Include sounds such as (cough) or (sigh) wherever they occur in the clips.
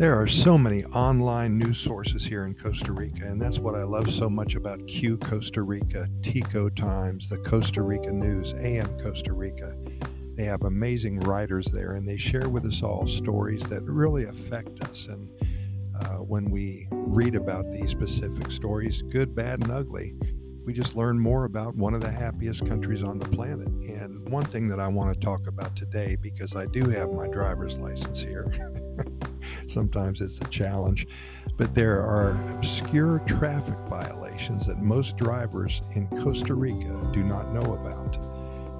There are so many online news sources here in Costa Rica, and that's what I love so much about Q Costa Rica, Tico Times, the Costa Rica News, AM Costa Rica. They have amazing writers there, and they share with us all stories that really affect us. And uh, when we read about these specific stories, good, bad, and ugly, we just learn more about one of the happiest countries on the planet. And one thing that I want to talk about today, because I do have my driver's license here. (laughs) Sometimes it's a challenge. But there are obscure traffic violations that most drivers in Costa Rica do not know about.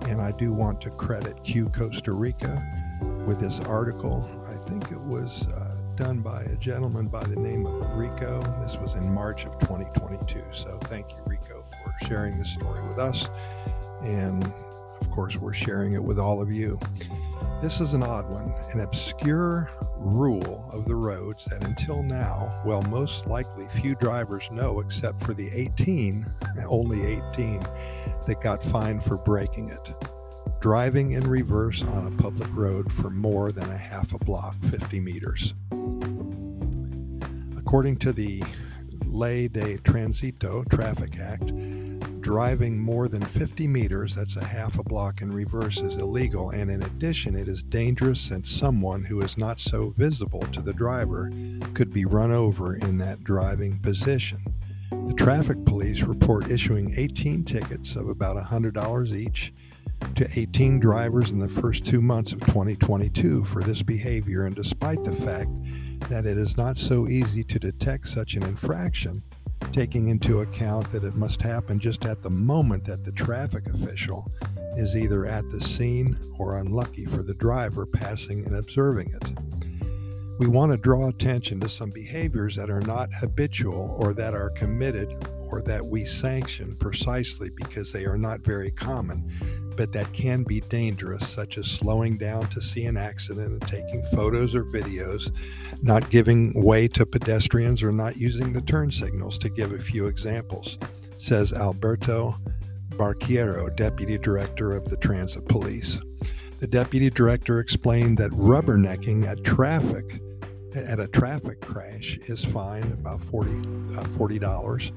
And I do want to credit Q Costa Rica with this article. I think it was uh, done by a gentleman by the name of Rico. This was in March of 2022. So thank you, Rico, for sharing this story with us. And of course, we're sharing it with all of you. This is an odd one, an obscure rule of the roads that until now, well, most likely few drivers know except for the 18, only 18, that got fined for breaking it. Driving in reverse on a public road for more than a half a block, 50 meters. According to the Ley de Transito Traffic Act, driving more than 50 meters, that's a half a block in reverse, is illegal, and in addition, it is dangerous since someone who is not so visible to the driver could be run over in that driving position. The traffic police report issuing 18 tickets of about $100 each to 18 drivers in the first two months of 2022 for this behavior, and despite the fact that it is not so easy to detect such an infraction, taking into account that it must happen just at the moment that the traffic official is either at the scene or unlucky for the driver passing and observing it. We want to draw attention to some behaviors that are not habitual or that are committed or that we sanction precisely because they are not very common but that can be dangerous, such as slowing down to see an accident and taking photos or videos, not giving way to pedestrians, or not using the turn signals, to give a few examples, says Alberto Barquero, Deputy Director of the Transit Police. The Deputy Director explained that rubbernecking at traffic at a traffic crash is fined about 40 uh, $40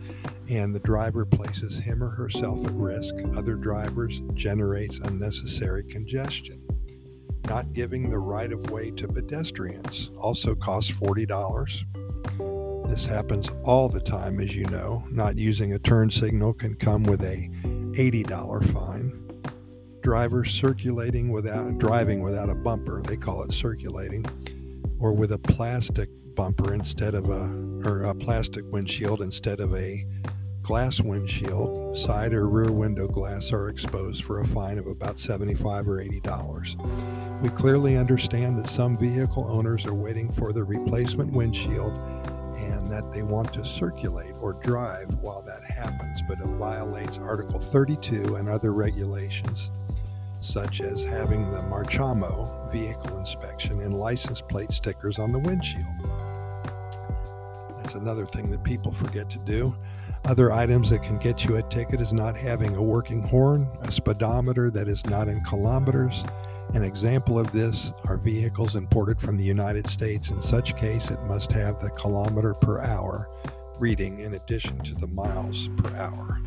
and the driver places him or herself at risk. Other drivers generates unnecessary congestion. Not giving the right of way to pedestrians also costs $40 this happens all the time as you know. Not using a turn signal can come with a $80 fine. Drivers circulating without driving without a bumper they call it circulating or with a plastic bumper instead of a or a plastic windshield instead of a glass windshield, side or rear window glass are exposed for a fine of about 75 or 80 dollars. We clearly understand that some vehicle owners are waiting for the replacement windshield and that they want to circulate or drive while that happens, but it violates Article 32 and other regulations such as having the Marchamo vehicle inspection and license plate stickers on the windshield. That's another thing that people forget to do. Other items that can get you a ticket is not having a working horn, a speedometer that is not in kilometers. An example of this are vehicles imported from the United States. In such case, it must have the kilometer per hour reading in addition to the miles per hour.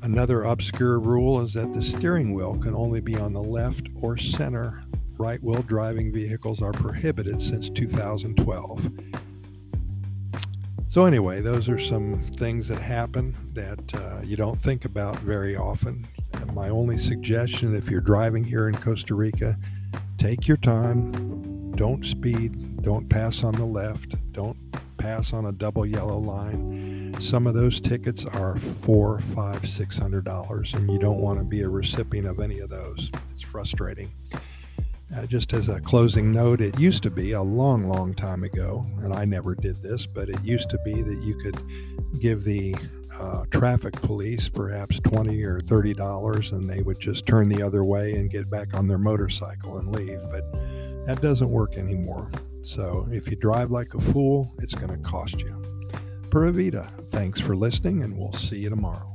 Another obscure rule is that the steering wheel can only be on the left or center. Right wheel driving vehicles are prohibited since 2012. So, anyway, those are some things that happen that uh, you don't think about very often. And my only suggestion if you're driving here in Costa Rica, take your time, don't speed, don't pass on the left, don't pass on a double yellow line. Some of those tickets are four, five, six hundred dollars, and you don't want to be a recipient of any of those. It's frustrating. Uh, just as a closing note, it used to be a long, long time ago, and I never did this, but it used to be that you could give the uh, traffic police perhaps 20 or 30 dollars and they would just turn the other way and get back on their motorcycle and leave. But that doesn't work anymore. So if you drive like a fool, it's going to cost you. Pura Vida, thanks for listening, and we'll see you tomorrow.